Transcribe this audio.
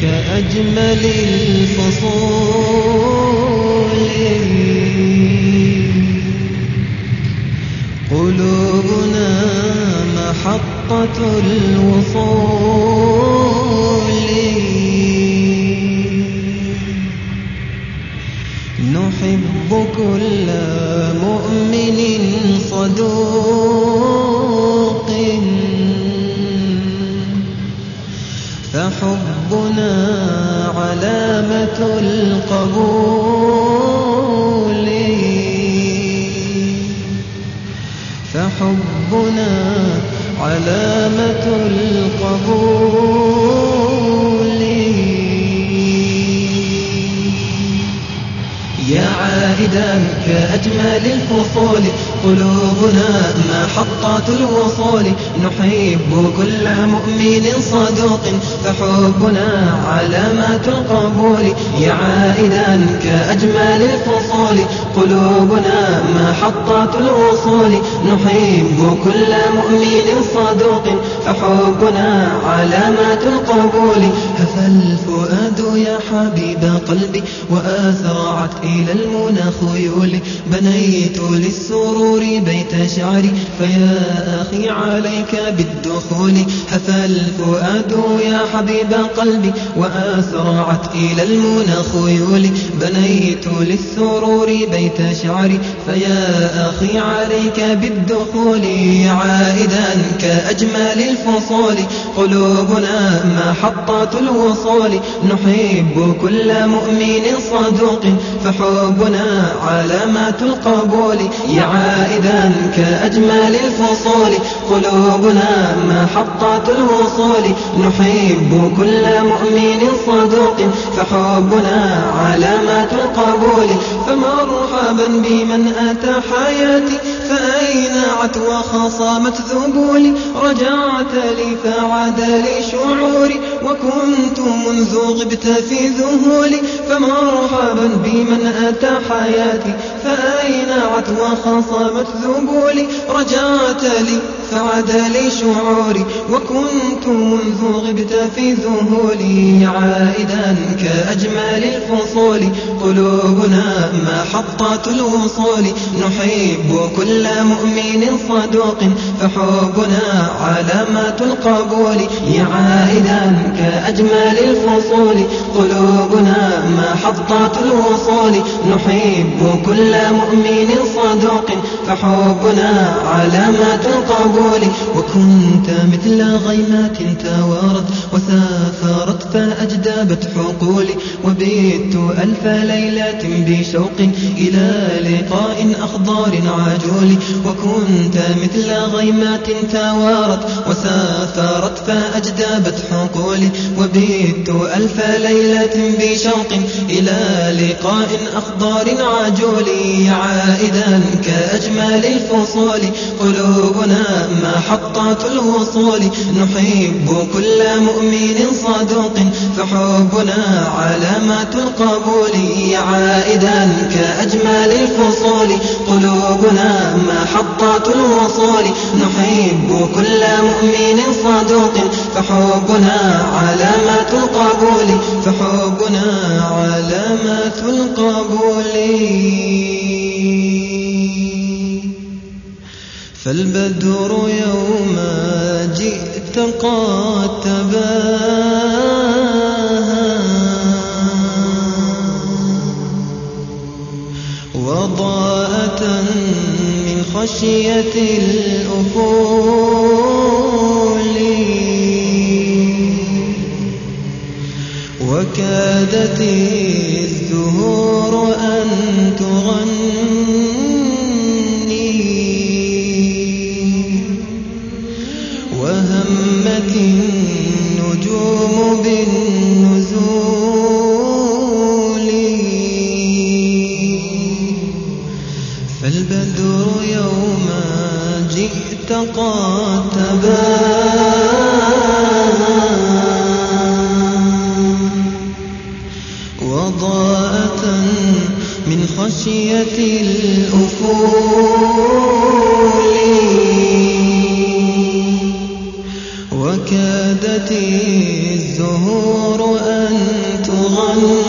كأجمل الفصول. قلوبنا محطة الوصول. نحب كل مؤمن صدوق. فحبنا علامة القبول. فحبنا علامة القبول. يا عائدا كأجمل الفصول. قلوبنا محطات الوصول. نحب كل مؤمن صدوق. فحبنا علامات القبول يا عائدا كأجمل الفصول. قلوبنا محطات الوصول. نحب كل مؤمن صدوق. فحبنا علامات القبول هفى الفؤاد يا حبيب قلبي. وآثرعت إلى المنى خيولي. بنيت للسرور بيت شعري. فيا أخي عليك بالدخول هفى الفؤاد يا حبيب قلبي. وآثرعت إلى المنى خيولي بنيت للسرور بيت شعري. فيا أخي عليك بالدخول عائدا كأجمل الفصول. قلوبنا محطات الوصول نحب كل مؤمن صدوق. فحبنا علامات القبول يا عائدا كأجمل الفصول. قلوبنا محطات الوصول. نحب كل مؤمن صدوق. فحبنا علامات القبول فمرحبا بمن أتى حياتي. فأينعت وخصمت ذبولي؟ رجعت لي فعاد لي شعوري. وكنت منذ غبت في ذهولي. فمرحبا بمن أتى حياتي. فأينعت وخصمت ذبولي رجعت لي فعاد لي شعوري وكنت منذ غبت في ذهولي عائدا كأجمل الفصول. قلوبنا محطات الوصول. نحب كل مؤمن صدوق فحبنا علامات القبول. عائدا كأجمل الفصول. قلوبنا محطات الوصول. نحب كل مؤمن صدوق. فحبنا علامات القبول وكنت مثل غيمات توارت وسافرت فأجدبت حقولي وبيت ألف ليلة بشوق إلى لقاء أخضار عجول. وكنت مثل غيمات توارت وسافرت فأجدبت حقولي وبيت ألف ليلة بشوق إلى لقاء أخضار عجول. عائدا كأجمل الفصول قلوبنا محطات الوصول. نحب كل مؤمن صدوق فحبنا علامات القبول عائدا كأجمل الفصول قلوبنا محطات الوصول. نحب كل مؤمن صدوق فحبنا علامات القبول فحبنا علامات القبول فالبدر يوم جئت قد وضاءة من خشية الأفول. وكادت الزهور أن تغني. النجوم بالنزول. فالبدر يوم جئت قد تباهى وضاءة من خشية الأفول وكادت